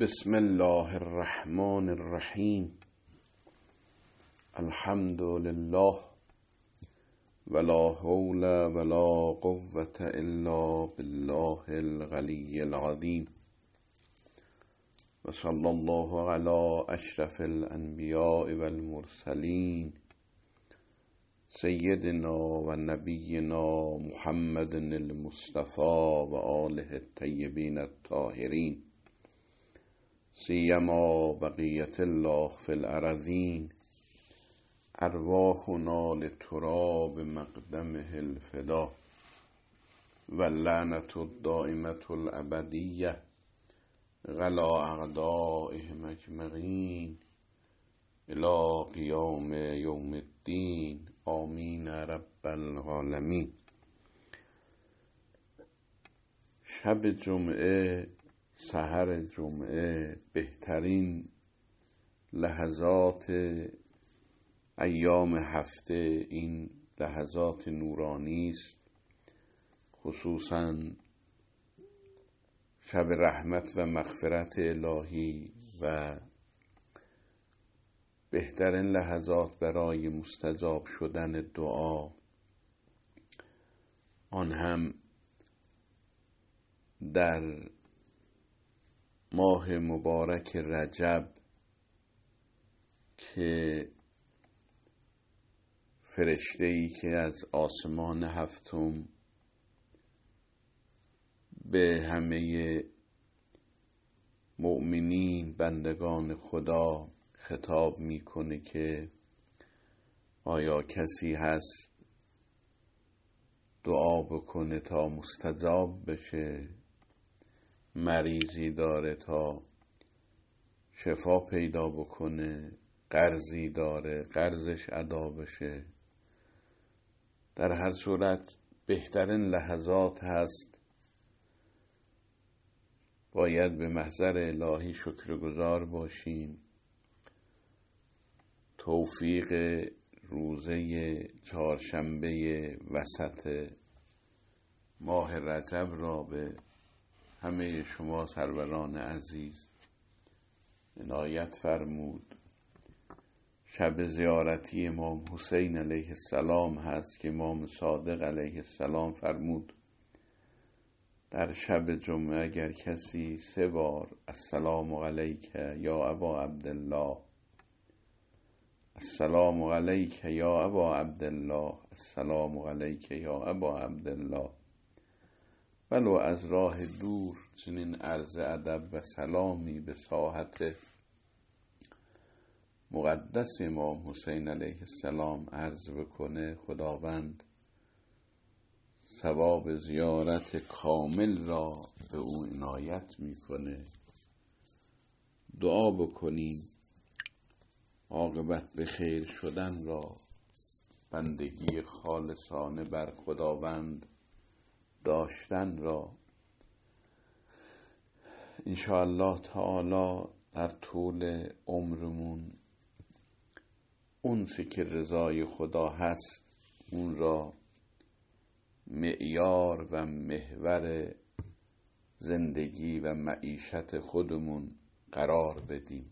بسم الله الرحمن الرحیم. الحمد لله ولا حول ولا قوة الا بالله العلی العظیم. و صلی الله علی اشرف الانبیاء والمرسلین. سیدنا و نبینا محمد المصطفى و آله الطیبین الطاهرین. سیما بقیت الله فی الارضین ارواحنا لتراب مقدمه الفدا و لعنت الدائمة الابدیه غلا اعدائهم اجمعین الى قیام یوم الدین. آمین رب العالمین. شب جمعه سحر جمعه بهترین لحظات ایام هفته این لحظات نورانی است. خصوصا شب رحمت و مغفرت الهی و بهترین لحظات برای مستجاب شدن دعا. آن هم در ماه مبارک رجب که فرشته ای که از آسمان هفتم به همه مؤمنین بندگان خدا خطاب می‌کنه که آیا کسی هست دعا بکنه تا مستجاب بشه؟ مریضی داره تا شفا پیدا بکنه قرضی داره قرضش ادا بشه. در هر صورت بهترین لحظات هست. باید به محضر الهی شکرگزار باشیم. توفیق روزه چهارشنبه وسط ماه رجب را به همه شما سروران عزیز عنایت فرمود. شب زیارتی امام حسین علیه السلام هست که امام صادق علیه السلام فرمود. در شب جمعه اگر کسی سه بار السلام علیک یا ابا عبدالله السلام علیک یا ابا عبدالله السلام علیک یا ابا عبدالله. ولو از راه دور چنین عرض ادب و سلامی به ساحت مقدس امام حسین علیه السلام عرض بکنه خداوند ثواب زیارت کامل را به او عنایت می‌کنه. دعا بکنیم عاقبت به خیر شدن را بندگی خالصانه بر خداوند داشتن را. انشاءالله تعالی در طول عمرمون اون که رضای خدا هست اون را معیار و محور زندگی و معیشت خودمون قرار بدیم.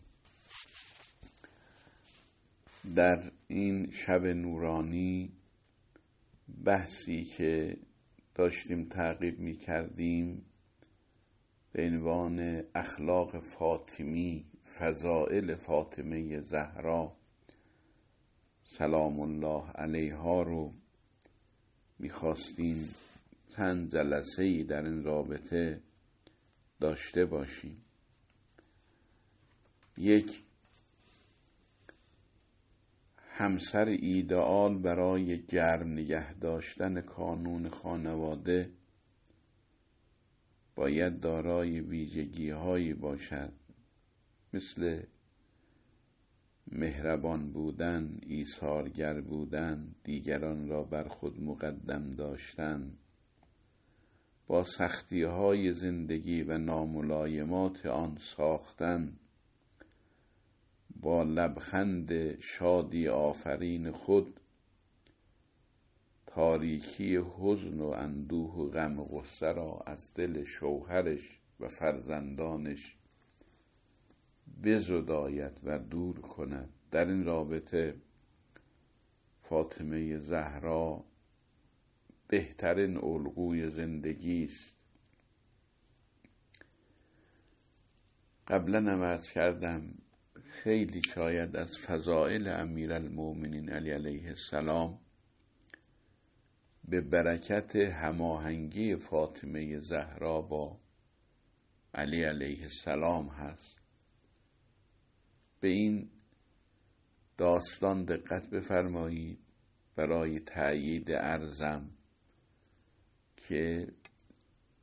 در این شب نورانی بحثی که داشتیم تعقیب می کردیم به عنوان اخلاق فاطمی فضائل فاطمه زهرا سلام الله علیها رو می‌خواستیم چند جلسه ای در این رابطه داشته باشیم. یک همسر ایدئال برای گرم نگه داشتن کانون خانواده باید دارای ویژگی هایی باشد. مثل مهربان بودن ایثارگر بودن دیگران را بر خود مقدم داشتن. با سختی های زندگی و ناملایمات آن ساختن. با لبخند شادی آفرین خود تاریکی حزن و اندوه و غم و غصه را از دل شوهرش و فرزندانش بزداید و دور کند. در این رابطه فاطمه زهرا بهترین الگوی زندگی است. قبلا نماز کردم خیلی شاید از فضائل امیر المومنین علی علیه السلام به برکت هماهنگی فاطمه زهرا با علی علیه السلام هست. به این داستان دقت بفرمایید برای تأیید ارزم که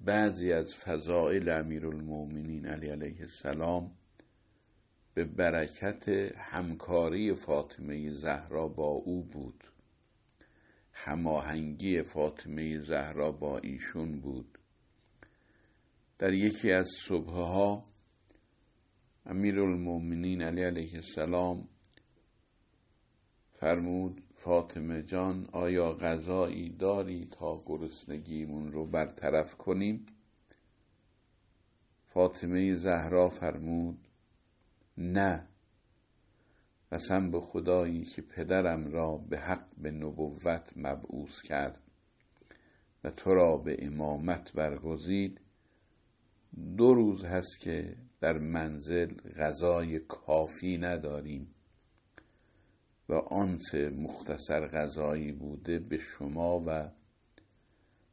بعضی از فضائل المومنین علی علیه السلام به برکت همکاری فاطمه زهرا با او بود. هماهنگی فاطمه زهرا با ایشون بود. در یکی از صبحها امیر المومنین علی علیه السلام فرمود فاطمه جان آیا غذایی داری تا گرسنگیمون رو برطرف کنیم؟ فاطمه زهرا فرمود نه. قسم به خدایی که پدرم را به حق به نبوت مبعوث کرد و تو را به امامت برگزید. دو روز هست که در منزل غذای کافی نداریم و آنچه مختصر غذایی بوده به شما و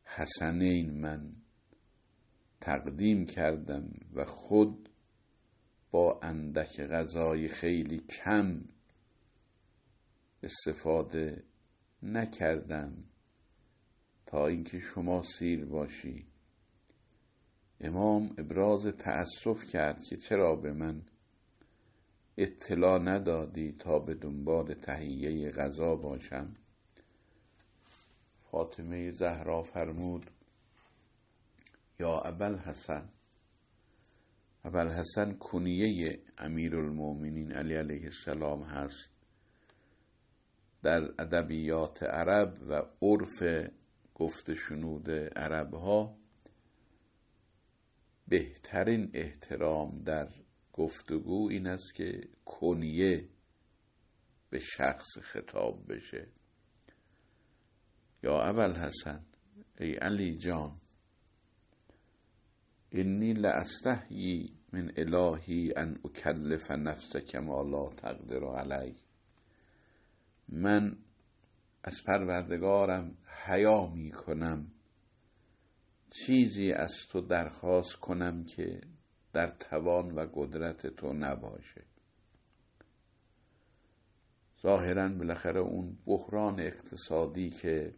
حسنین من تقدیم کردم و خود با اندک غذای خیلی کم استفاده نکردم تا اینکه شما سیر باشی. امام ابراز تأسف کرد که چرا به من اطلاع ندادی تا به دنبال تهیه غذا باشم. فاطمه زهرا فرمود یا ابل حسن ابل حسن کنیه امیر المومنین علی علیه السلام هست. در ادبیات عرب و عرف گفت شنود عرب ها بهترین احترام در گفتگو این است که کنیه به شخص خطاب بشه. یا اول حسن ای علی جان اینی لاستحیی من الهی ان اکلف نفسک ما لا تقدر علی من از پروردگارم حیا می کنم چیزی از تو درخواست کنم که در توان و قدرت تو نباشه ظاهرا بالاخره اون بحران اقتصادی که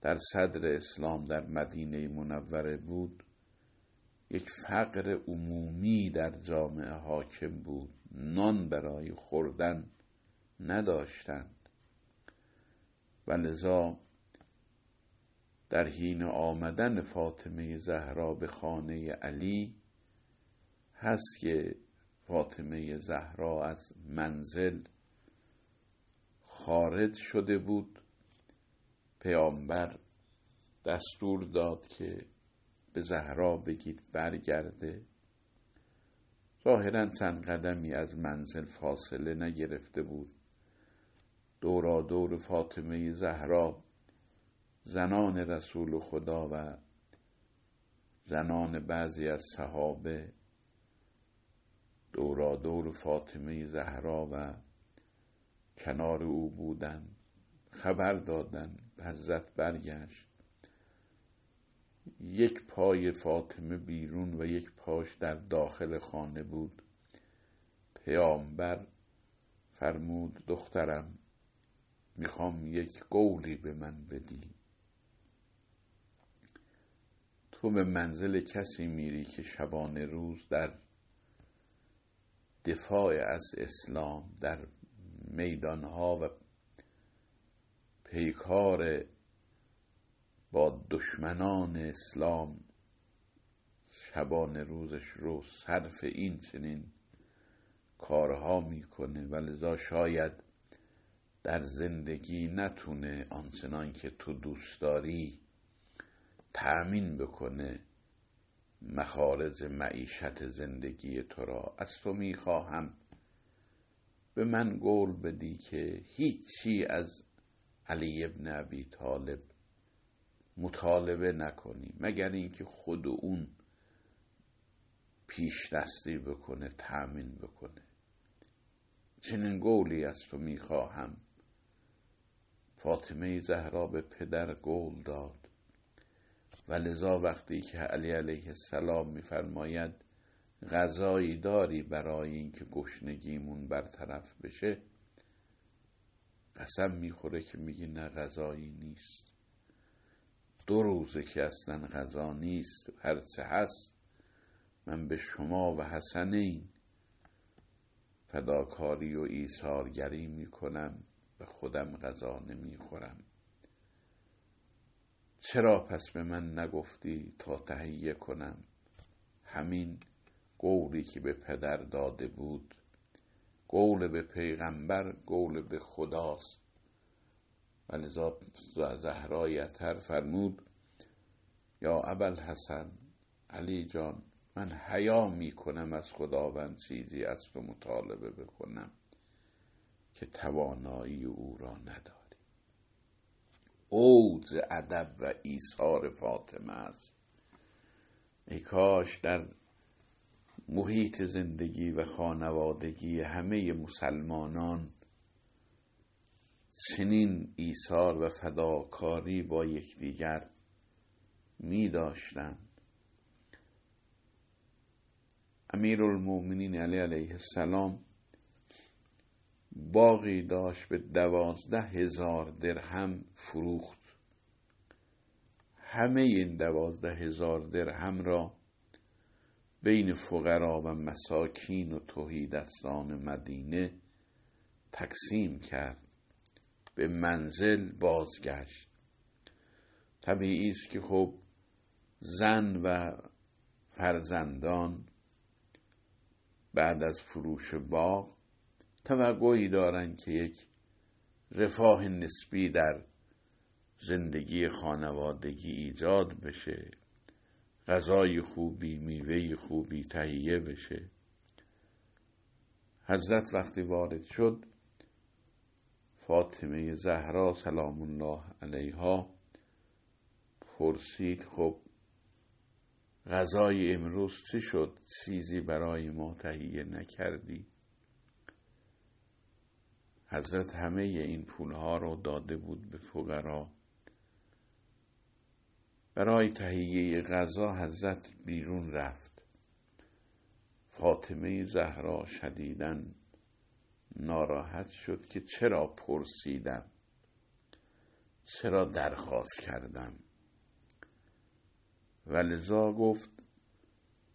در صدر اسلام در مدینه منوره بود یک فقر عمومی در جامعه حاکم بود. نان برای خوردن نداشتند. و لذا در حین آمدن فاطمه زهرا به خانه علی هست که فاطمه زهرا از منزل خارج شده بود. پیامبر دستور داد که به زهرا بگید برگرده. ظاهرا چند قدمی از منزل فاصله نگرفته بود. دورا دور فاطمه زهرا زنان رسول خدا و زنان بعضی از صحابه دورا دور فاطمه زهرا و کنار او بودن خبر دادن حضرت برگشت. یک پای فاطمه بیرون و یک پاش در داخل خانه بود. پیامبر فرمود دخترم می‌خوام یک قولی به من بدی. تو به منزل کسی میری که شبانه روز در دفاع از اسلام در میدانها و پیکار با دشمنان اسلام شبان روزش رو صرف این چنین کارها می‌کنه. و لذا شاید در زندگی نتونه آنچنان که تو دوست داری تأمین بکنه مخارج معیشت زندگی تو را. از تو می‌خواهم به من قول بدی که هیچی از علی ابن ابی طالب مطالبه نکنی مگر اینکه خود اون پیش دستی بکنه تأمین بکنه. چنین قولی از تو می‌خواهم. فاطمه زهرا به پدر قول داد. و لذا وقتی که علی علیه السلام میفرماید غذایی داری برای اینکه گشنگیمون برطرف بشه؟ قسم می‌خوره که میگی نه غذایی نیست. دو روزه که اصلا غذا نیست هرچه هست. من به شما و حسنین فداکاری و ایثارگری می‌کنم و خودم غذا نمی‌خورم. چرا پس به من نگفتی تا تهیه کنم؟ همین قولی که به پدر داده بود. قول به پیغمبر قول به خداست. ولذا زهرایتر فرمود یا ابل حسن علی جان من حیا می کنم از خداوند چیزی از تو مطالبه بکنم که توانایی او را نداری. اوج ادب و ایثار فاطمه است. ای کاش در محیط زندگی و خانوادگی همه مسلمانان چنین ایثار و فداکاری با یکدیگر می داشتند امیر المومنین علی علیه السلام باقی داشت به دوازده هزار درهم فروخت. همه این دوازده هزار درهم را بین فقرا و مساکین و توحیدستان مدینه تقسیم کرد. به منزل بازگشت. طبیعی است که خب زن و فرزندان بعد از فروش باغ توقعی دارند که یک رفاه نسبی در زندگی خانوادگی ایجاد بشه غذای خوبی میوه خوبی تهیه بشه. حضرت وقتی وارد شد فاطمه زهرا سلام الله علیها. پرسید خب غذای امروز چی شد؟ چیزی برای ما تهیه نکردی؟ حضرت همه این پولها رو داده بود به فقرا. برای تهیه غذا حضرت بیرون رفت. فاطمه زهرا شدیدن ناراحت شد که چرا پرسیدم؟ چرا درخواست کردم؟ ولذا گفت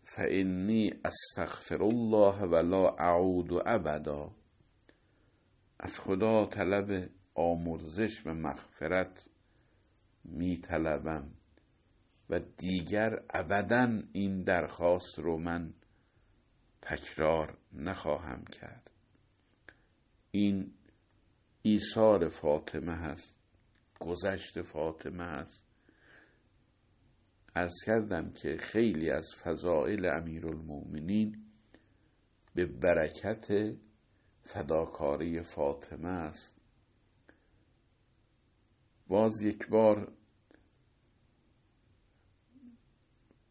فانی استغفر الله ولا اعود ابدا از خدا طلب آمرزش و مغفرت می طلبم و دیگر ابدا این درخواست رو من تکرار نخواهم کرد. این ایثار فاطمه هست گذشت فاطمه هست. ارز کردم که خیلی از فضائل امیرالمؤمنین به برکت فداکاری فاطمه است. باز یک بار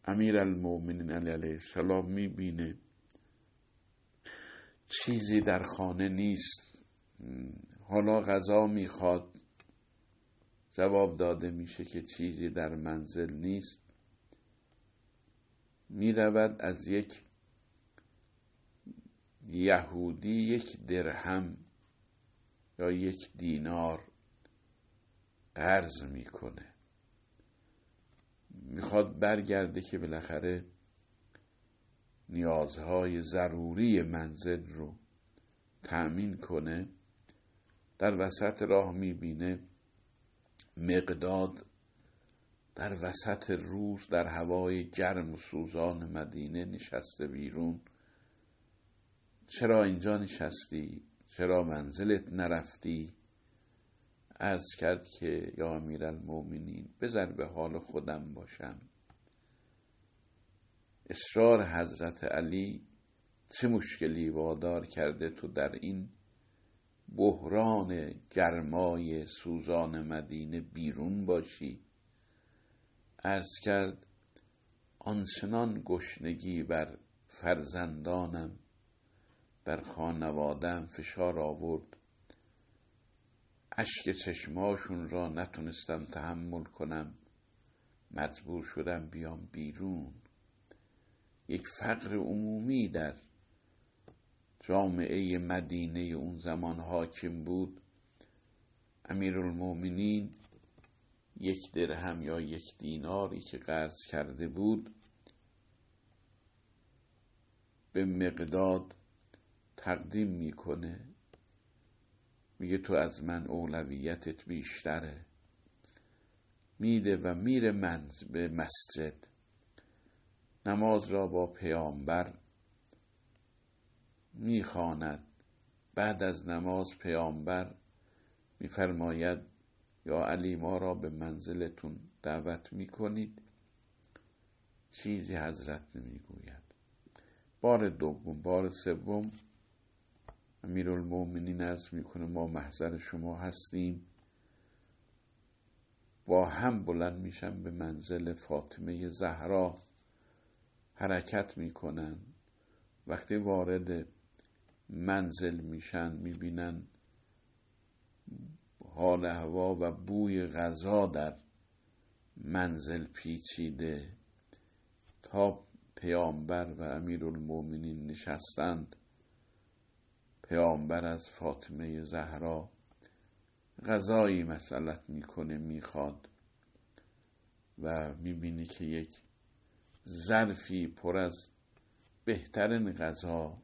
امیر المومنین علیه السلام می‌بینه چیزی در خانه نیست. حالا غذا می‌خواد. جواب داده میشه که چیزی در منزل نیست. می‌رود از یک یهودی یک درهم یا یک دینار قرض می‌کنه. می‌خواد برگرده که بالاخره نیازهای ضروری منزل رو تأمین کنه. در وسط راه می‌بینه مقداد در وسط روز در هوای گرم و سوزان مدینه نشسته بیرون. چرا اینجا نشستی؟ چرا منزلت نرفتی؟ عرض کرد که یا امیر المومنین بذار به حال خودم باشم. اصرار حضرت علی چه مشکلی وادار کرده تو در این بحران گرمای سوزان مدینه بیرون باشی. ارز کرد آنچنان گشنگی بر فرزندانم بر خانوادم فشار آورد. اشک چشماشون را نتونستم تحمل کنم. مجبور شدم بیام بیرون. یک فقر عمومی در جامعه مدینه اون زمان حاکم بود امیرالمؤمنین یک درهم یا یک دیناری که قرض کرده بود به مقداد تقدیم می‌کنه. میگه تو از من اولویتت بیشتره. میده و میره منز به مسجد. نماز را با پیامبر می‌خواند بعد از نماز پیامبر میفرماید یا علی ما را به منزلتون دعوت می‌کنید؟ چیزی حضرت نمی‌گوید. بار دوم بار سوم امیرالمؤمنین از می‌کنه ما محضر شما هستیم. با هم بلند میشن به منزل فاطمه زهرا حرکت می‌کنن. وقتی وارد منزل میشن می‌بینن حال هوا و بوی غذا در منزل پیچیده تا پیامبر و امیرالمؤمنین نشستند. پیامبر از فاطمه زهرا غذایی مسئلت می‌کنه می‌خواد و می‌بینی که یک ظرفی پر از بهترین غذا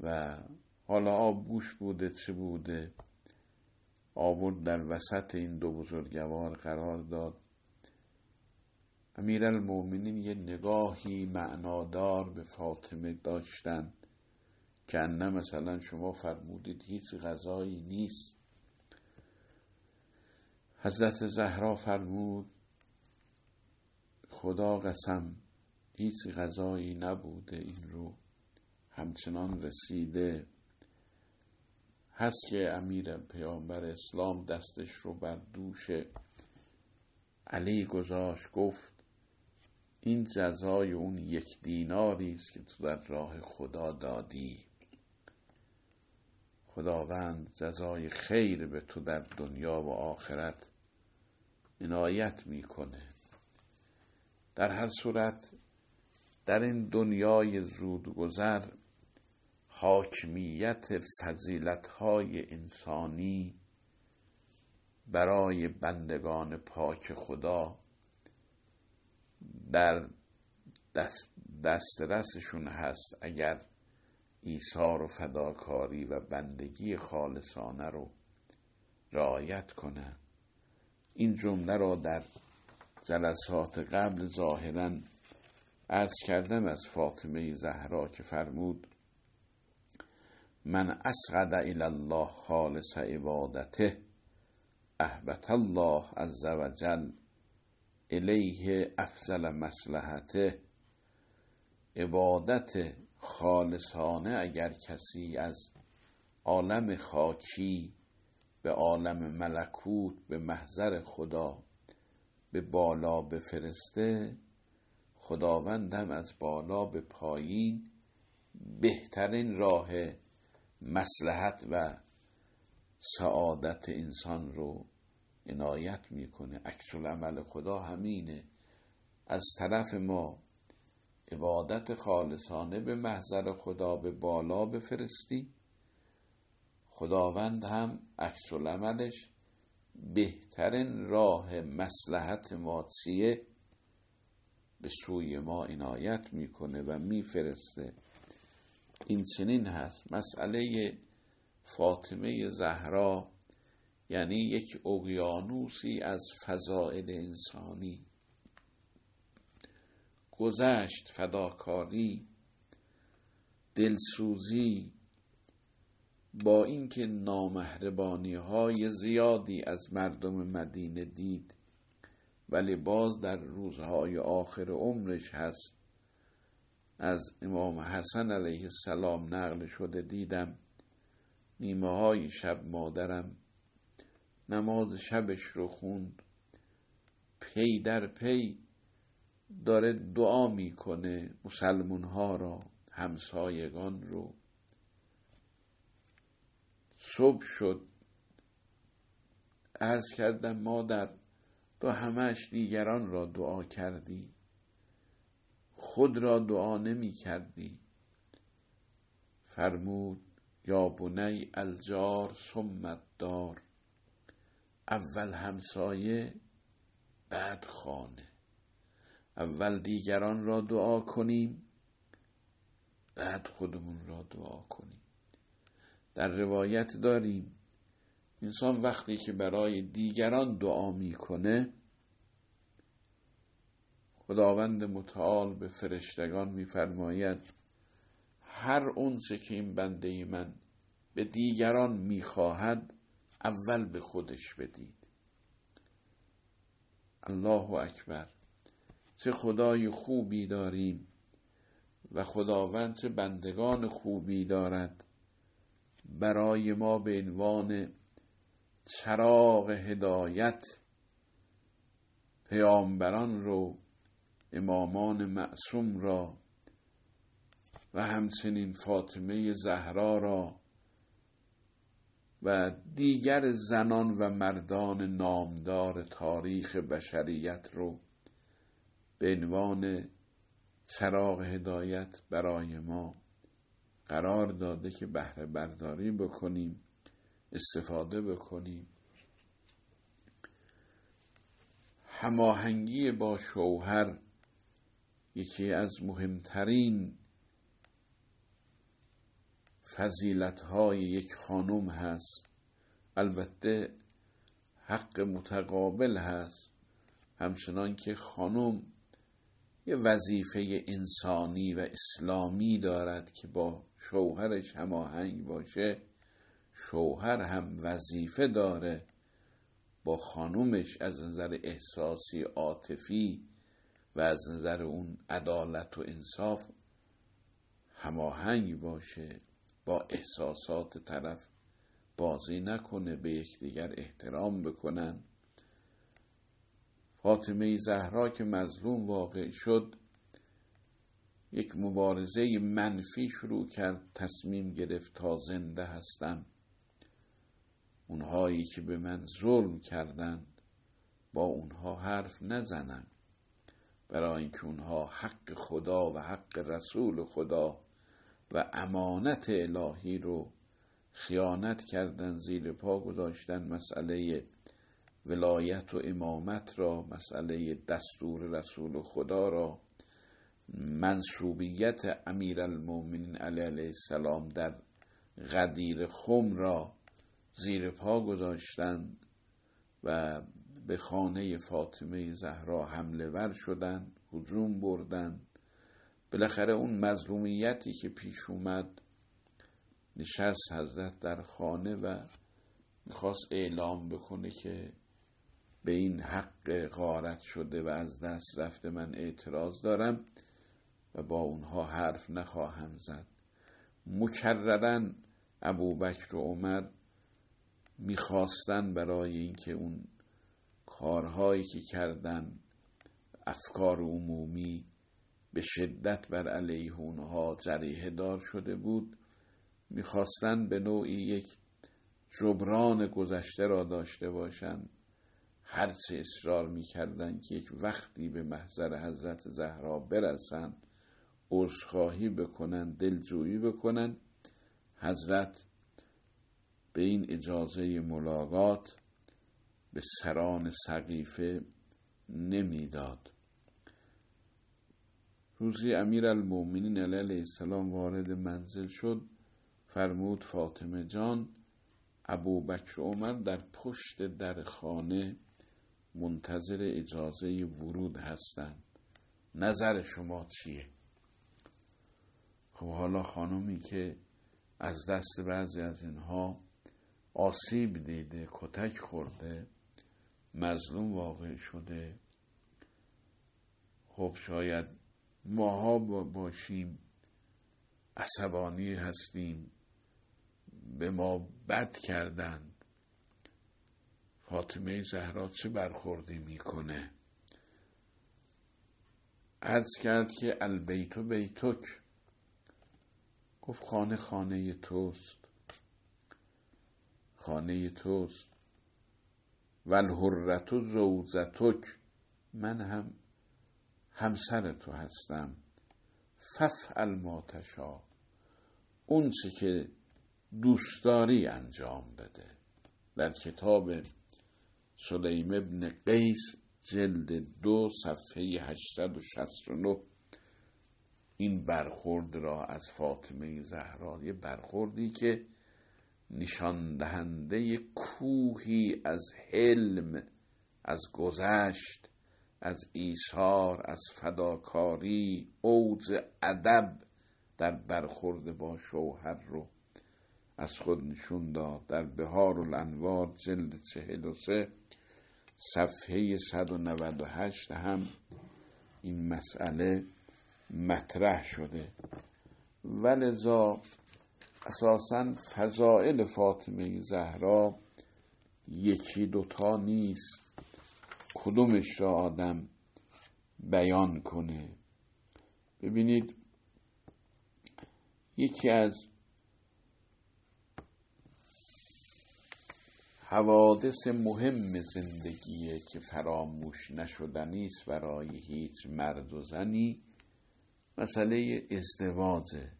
و حالا آب گوش بوده چه بوده؟ آورد در وسط این دو بزرگوار قرار داد. امیر المومنین یه نگاهی معنادار به فاطمه داشتن که نه مثلا شما فرمودید هیچ غذایی نیست. حضرت زهرا فرمود خدا قسم هیچ غذایی نبوده این رو. همچنان رسیده. هست که امیر پیامبر اسلام دستش رو بر دوش علی گذاشت گفت این جزای اون یک دیناری است که تو در راه خدا دادی. خداوند جزای خیر به تو در دنیا و آخرت عنایت می‌کنه. در هر صورت در این دنیای زودگذر حاکمیت های انسانی برای بندگان پاک خدا در دست دسترسشون هست اگر ایثار و فداکاری و بندگی خالصانه رو رعایت کنن این جمله را در جلسات قبل ظاهرا عرض کردم از فاطمه زهرا که فرمود من اسقد الى الله خالص عبادته احبت الله عز وجل الیه افضل مسلحته عبادت خالصانه اگر کسی از عالم خاکی به عالم ملکوت به محضر خدا به بالا بفرسته خداوندم از بالا به پایین بهترین راه مسلحت و سعادت انسان رو عنایت می‌کنه. عکس عمل خدا همینه. از طرف ما عبادت خالصانه به محضر خدا به بالا بفرستی. خداوند هم عکس عملش بهترین راه مسلحت ما به سوی ما عنایت می‌کنه و میفرسته. این چنین هست. مسئله فاطمه زهرا یعنی یک اقیانوسی از فضائل انسانی. گذشت فداکاری دلسوزی با اینکه نامهربانی های زیادی از مردم مدینه دید ولی باز در روزهای آخر عمرش هست. از امام حسن علیه السلام نقل شده دیدم نیمه های شب مادرم نماز شبش رو خوند. پی در پی داره دعا می‌کنه مسلمون ها را همسایگان رو. صبح شد. عرض کردم مادر تو همش دیگران را دعا کردی. خود را دعا نمی کردی فرمود یا بنی الجار ثم دار اول همسایه بعد خانه. اول دیگران را دعا کنیم بعد خودمون را دعا کنیم. در روایت داریم انسان وقتی که برای دیگران دعا می‌کنه خداوند متعال به فرشتگان میفرماید هر اونچه که این بنده من به دیگران می‌خواهد اول به خودش بدید. الله اکبر چه خدای خوبی داریم و خداوند چه بندگان خوبی دارد. برای ما به عنوان چراغ هدایت پیامبران رو امامان معصوم را و همچنین فاطمه زهرا را و دیگر زنان و مردان نامدار تاریخ بشریت رو به عنوان چراغ هدایت برای ما قرار داده که بهره برداری بکنیم استفاده بکنیم. هماهنگی با شوهر یکی از مهمترین فضیلت های یک خانم هست. البته حق متقابل هست. همچنان که خانم یه وظیفه انسانی و اسلامی دارد که با شوهرش هماهنگ باشه شوهر هم وظیفه داره. با خانومش از نظر احساسی عاطفی و از نظر اون عدالت و انصاف هماهنگ باشه با احساسات طرف بازی نکنه به یکدیگر احترام بکنن. فاطمه زهرا که مظلوم واقع شد یک مبارزه منفی شروع کرد تصمیم گرفت تا زنده هستم اونهایی که به من ظلم کردند با اونها حرف نزنم برای اینکه اونها حق خدا و حق رسول خدا و امانت الهی رو خیانت کردن زیر پا گذاشتن مسئله ولایت و امامت را مسئله دستور رسول خدا را منصوبیت امیر المومنین علیه السلام در غدیر خم را زیر پا گذاشتند و به خانه فاطمه زهرا حمله ور شدند هجوم بردند بالاخره اون مظلومیتی که پیش اومد نشست حضرت در خانه و می‌خواست اعلام بکنه که به این حق غارت شده و از دست رفته من اعتراض دارم و با اونها حرف نخواهم زد. مکررن ابو بکر و عمر می‌خواستن برای اینکه اون کارهایی که کردن افکار عمومی به شدت بر علیه اونها جریه دار شده بود می‌خواستن به نوعی یک جبران گذشته را داشته باشند هرچه اصرار می‌کردند که یک وقتی به محضر حضرت زهرا برسند عذرخواهی بکنن دلجویی بکنن حضرت به این اجازه ملاقات به سران سقیفه نمی‌داد. روزی امیر المومنین علیه السلام وارد منزل شد فرمود فاطمه جان ابو بکر عمر در پشت در خانه منتظر اجازه ورود هستند. نظر شما چیه؟ خب حالا خانمی که از دست بعضی از اینها آسیب دیده کتک خورده مظلوم واقع شده. خب شاید ماها باشیم عصبانی هستیم به ما بد کردند فاطمه زهرا چه برخوردی می‌کنه؟ عرض کرد که البیت و بیتک. گفت خانه خانه توست. خانه توست. و و زوزتک من هم همسر تو هستم. ففعل ما تشا اون چه که دوستداری انجام بده. در کتاب سلیم ابن قیس جلد دو صفحه 869 این برخورد را از فاطمه زهرا یه برخوردی که نشان دهنده کوهی از حلم از گذشت از ایثار از فداکاری اوج ادب در برخورد با شوهر رو از خود نشون داد. در بهار الانوار جلد چهل و سه صفحه 198 هم این مسئله مطرح شده. ولذا اساسا فضائل فاطمه زهرا یکی دوتا نیست. کدومش را آدم بیان کنه؟ ببینید یکی از حوادث مهم زندگیه که فراموش نشدنی است برای هیچ مرد و زنی مسئله ازدواجه.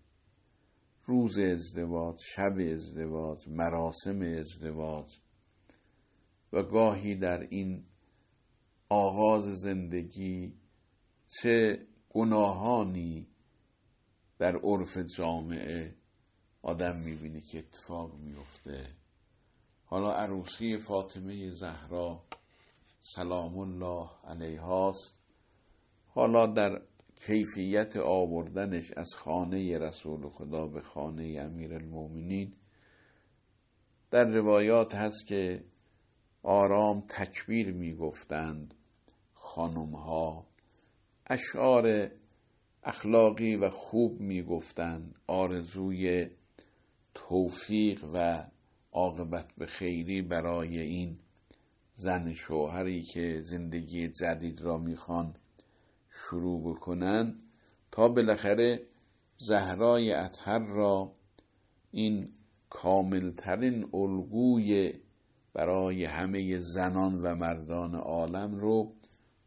روز ازدواج شب ازدواج مراسم ازدواج. و گاهی در این آغاز زندگی چه گناهانی در عرف جامعه آدم می‌بینه که اتفاق میفته حالا عروسی فاطمه زهرا سلام الله علیهاست. حالا در کیفیت آوردنش از خانه رسول خدا به خانه امیر المومنین در روایات هست که آرام تکبیر می گفتند خانم ها اشعار اخلاقی و خوب می گفتند آرزوی توفیق و عاقبت به خیری برای این زن شوهری که زندگی جدید را می‌خوان شروع بکنن تا بالاخره زهرای اطهر را این کاملترین الگوی برای همه زنان و مردان عالم رو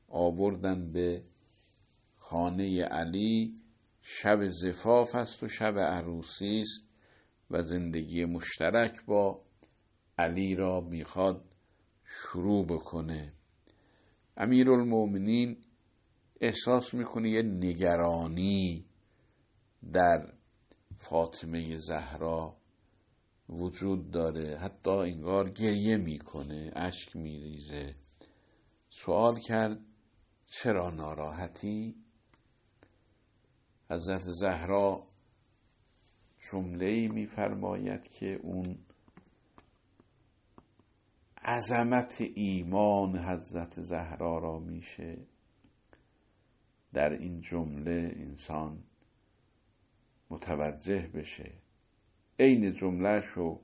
آوردن به خانه علی. شب زفاف است و شب عروسی است و زندگی مشترک با علی را می‌خواد شروع بکنه. امیر المومنین احساس می‌کنه یه نگرانی در فاطمه زهرا وجود داره؟ حتی انگار گریه می‌کنه اشک میریزه. سوال کرد چرا ناراحتی؟ حضرت زهرا جمله میفرماید که اون عظمت ایمان حضرت زهرا را میشه در این جمله انسان متوجه بشه. عین جملهش رو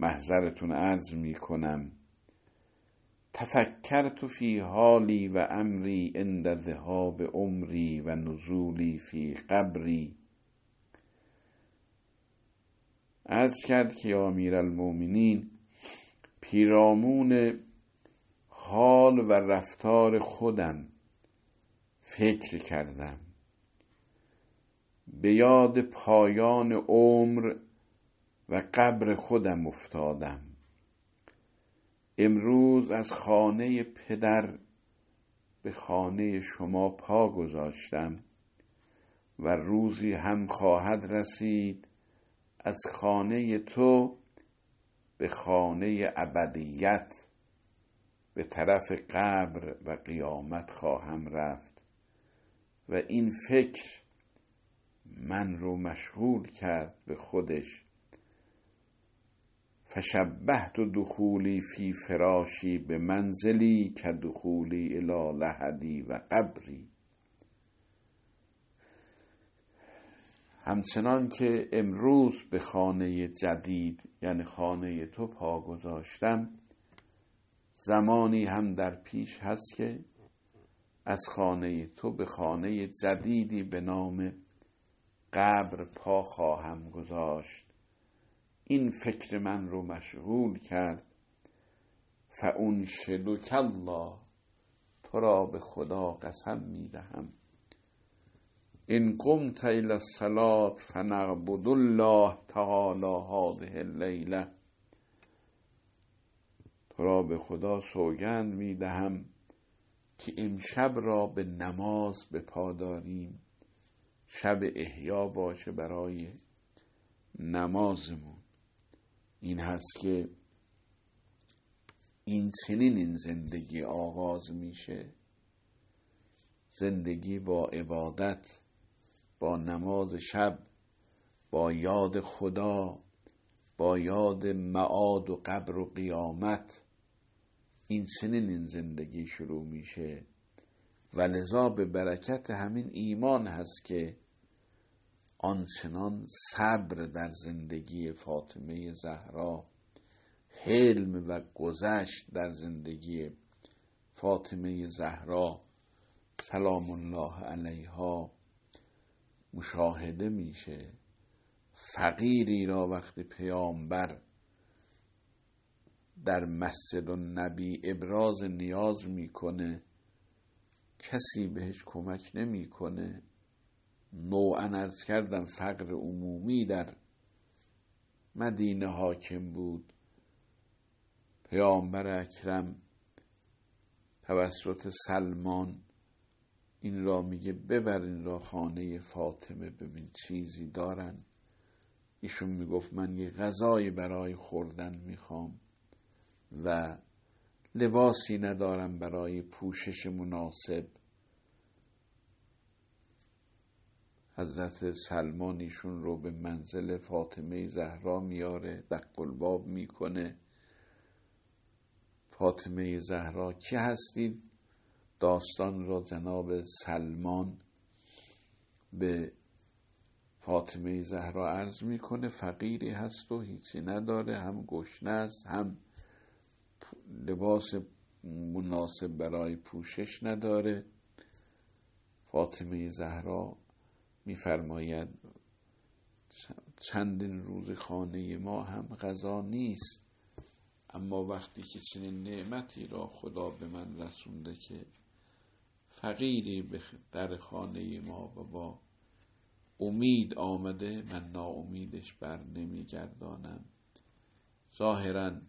محضرتون عرض می‌کنم. تفکرت فی حالی و امری عند ذهاب عمری و نزولی فی قبری. عرض کرد که یا امیر المومنین پیرامون حال و رفتار خودم فکر کردم. به یاد پایان عمر و قبر خودم افتادم. امروز از خانه پدر به خانه شما پا گذاشتم و روزی هم خواهد رسید از خانه تو به خانه ابدیت به طرف قبر و قیامت خواهم رفت. و این فکر من رو مشغول کرد به خودش. فشبهت دخولی فی فراشی به منزلی که دخولی الى لحدی و قبری. همچنان که امروز به خانه جدید یعنی خانه تو پا گذاشتم زمانی هم در پیش هست که از خانه تو به خانه جدیدی به نام قبر پا خواهم گذاشت. این فکر من رو مشغول کرد. فاون شدوک الله تو را به خدا قسم می‌دهم این قمت الى الصلاة فنعبد الله تعالی هذه اللیله تو را به خدا سوگند می‌دهم که امشب را به نماز به پاداریم شب احیا باشه برای نمازمون. این هست که این چنین این زندگی آغاز میشه. زندگی با عبادت با نماز شب با یاد خدا با یاد معاد و قبر و قیامت. این چنین این زندگی شروع میشه و لذا به برکت همین ایمان هست که آنچنان صبر در زندگی فاطمه زهرا حلم و گذشت در زندگی فاطمه زهرا سلام الله علیها مشاهده میشه. فقیری را وقتی پیامبر در مسجد و نبی ابراز نیاز می‌کنه. کسی بهش کمک نمی‌کنه. نوعا ارز کردم فقر عمومی در مدینه حاکم بود. پیامبر اکرم توسط سلمان این را میگه ببر این را خانه فاطمه ببین چیزی دارن. ایشون می‌گفت من یه غذایی برای خوردن می‌خوام. و لباسی ندارم برای پوشش مناسب. حضرت سلمان ایشون رو به منزل فاطمه زهرا میاره دق الباب می‌کنه. فاطمه زهرا کی هستید؟ داستان را جناب سلمان به فاطمه زهرا عرض می‌کنه. فقیری هست و هیچی نداره هم گشنه است هم لباس مناسب برای پوشش نداره. فاطمه زهرا میفرماید چندین روز خانه ما هم غذا نیست اما وقتی که چنین نعمتی را خدا به من رسونده که فقیری در خانه ما و با امید آمده من ناامیدش بر نمیگردانم. ظاهرا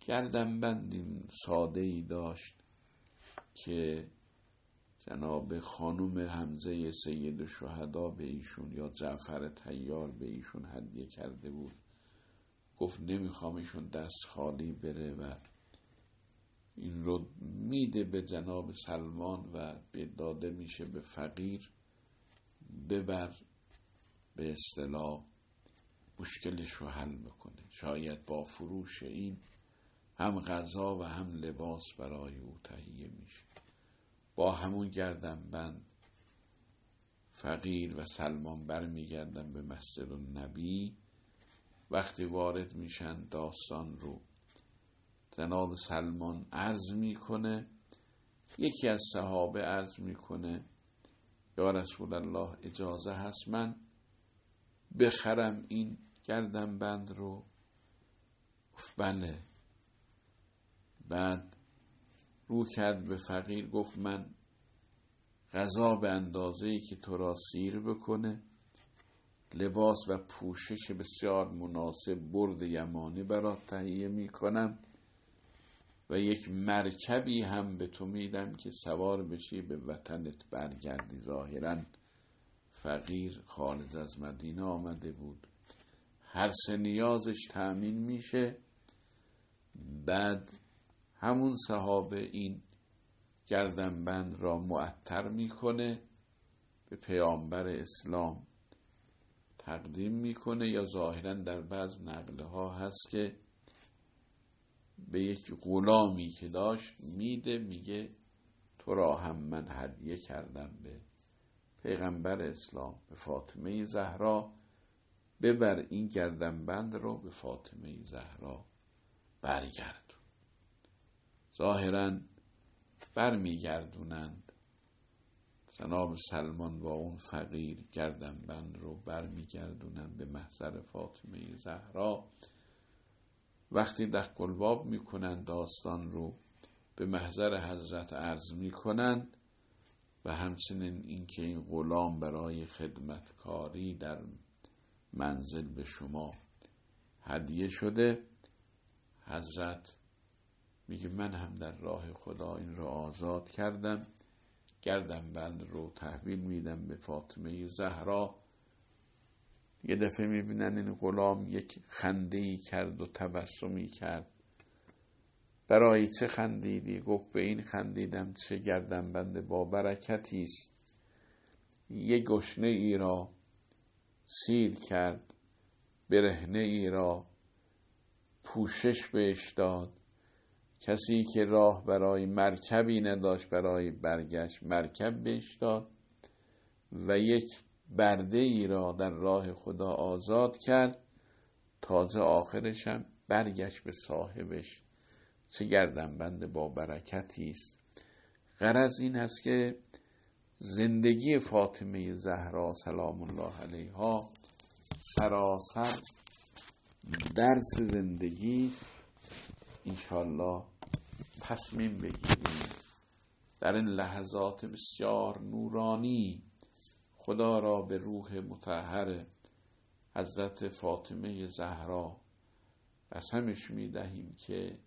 گردم بندیم ساده ای داشت که جناب خانوم حمزه سید شهدا به ایشون یا جعفر تیار به ایشون هدیه کرده بود. گفت نمی‌خوام ایشون دست خالی بره و این رو میده به جناب سلمان و به داده میشه به فقیر. ببر به اصطلاح مشکلش رو حل بکنه. شاید با فروش این هم غذا و هم لباس برای او تهیه میشه با همون گردن بند فقیر و سلمان برمیگردن به مسجد النبی. وقتی وارد میشن داستان رو جناب سلمان عرض می‌کنه. یکی از صحابه عرض می‌کنه یا رسول الله اجازه هست من بخرم این گردن بند رو؟ بله. بعد رو کرد به فقیر گفت من غذا به اندازه ای که تو را سیر بکنه لباس و پوشش بسیار مناسب برد یمانی برات تهیه می‌کنم و یک مرکبی هم به تو میدم که سوار بشی به وطنت برگردی. ظاهرا فقیر خارج از مدینه آمده بود. هر سه نیازش تأمین میشه. بعد همون صحابه این گردنبند را معطر می‌کنه به پیامبر اسلام تقدیم می‌کنه یا ظاهرا در بعض نقله ها هست که به یک غلامی که داشت میده میگه تو را هم من هدیه کردم به پیغمبر اسلام به فاطمه زهرا ببر این گردنبند رو به فاطمه زهرا برگرد. ظاهرا برمیگردونند. جناب سلمان با اون فقیر گردنبند رو برمیگردونند به محضر فاطمه زهرا. وقتی دق قلباب می‌کنند داستان رو به محضر حضرت عرض می‌کنند و همچنین اینکه این غلام برای خدمتکاری در منزل به شما هدیه شده حضرت میگه من هم در راه خدا این رو آزاد کردم گردم بند رو تحویل میدم به فاطمه زهرا. یه دفعه می‌بینن این غلام یک خنده کرد و تبسمی کرد. برای چه خندیدی؟ گفت به این خندیدم چه گردم بند با برکتی است. یه گشنه ای را سیر کرد برهنه ای را پوشش بهش داد. کسی که راه برای مرکبی نداشت برای برگشت مرکب بهش داد و یک برده ای را در راه خدا آزاد کرد تازه آخرشم برگشت به صاحبش. چه بند با برکتی است. غرض این است که زندگی فاطمه زهرا سلام الله علیها سراسر درس زندگی انشالله تصمیم بگیریم. در این لحظات بسیار نورانی خدا را به روح متحر حضرت فاطمه زهرا قسمش می دهیم که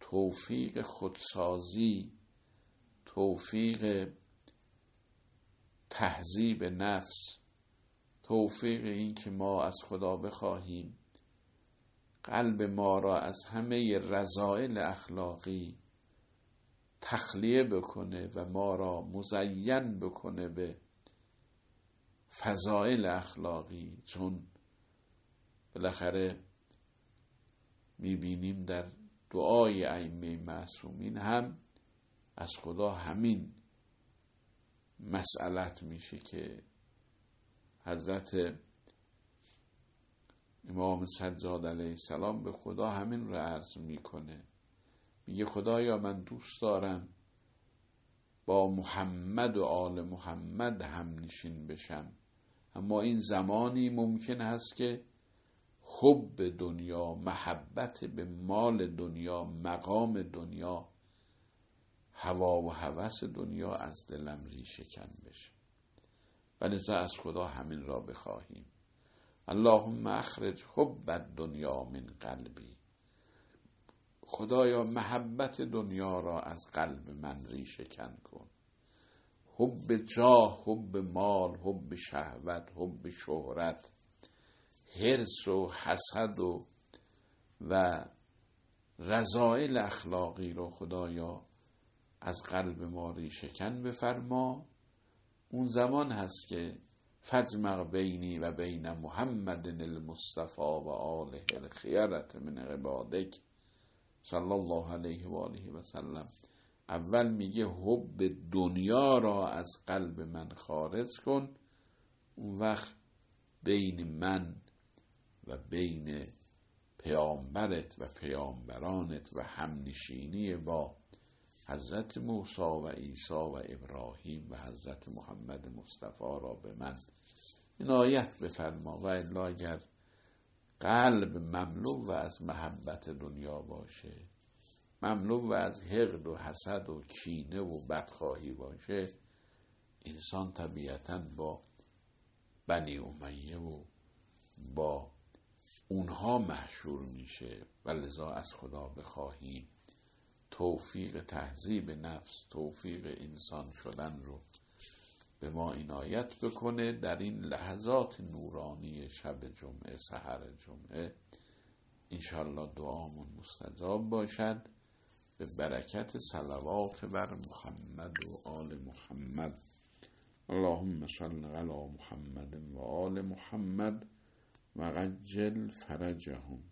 توفیق خودسازی توفیق تهذیب نفس توفیق این که ما از خدا بخواهیم. قلب ما را از همه رضایل اخلاقی تخلیه بکنه و ما را مزین بکنه به فضائل اخلاقی. چون بالاخره می‌بینیم در دعای ائمه معصومین هم از خدا همین مسئلت میشه که حضرت امام سجاد علیه السلام به خدا همین رو عرض می‌کنه. میگه خدایا من دوست دارم با محمد و آل محمد هم نشین بشم. اما این زمانی ممکن هست که حب دنیا محبت به مال دنیا مقام دنیا هوا و هوس دنیا از دلم ریشه کن بشه. ولی از خدا همین را بخواهیم. اللهم اخرج حب دنیا من قلبی. خدایا محبت دنیا را از قلب من ریشه کن. کن حب جاه حب مال حب شهوت حب شهرت حرس و حسد و و رضایل اخلاقی رو خدایا از قلب ما ریشکن بفرما. اون زمان هست که فجمع بینی و بین محمد المصطفى و آله الخیرت من عبادک صلی الله علیه و آله و سلم. اول میگه حب دنیا را از قلب من خارج کن. اون وقت بین من و بین پیامبرت و پیامبرانت و همنشینی با حضرت موسی و عیسی و ابراهیم و حضرت محمد مصطفی را به من عنایت بفرما و الا اگر قلب مملو و از محبت دنیا باشه مملو و از حقد و حسد و کینه و بدخواهی باشه انسان طبیعتا با بنی امیه و با اونها محشور میشه و لذا از خدا بخواهیم. توفیق تهذیب نفس توفیق انسان شدن رو به ما عنایت بکنه. در این لحظات نورانی شب جمعه سحر جمعه انشالله دعامون مستجاب باشد. به برکت صلوات بر محمد و آل محمد. اللهم صل علی محمد و آل محمد و غجل فرجهم.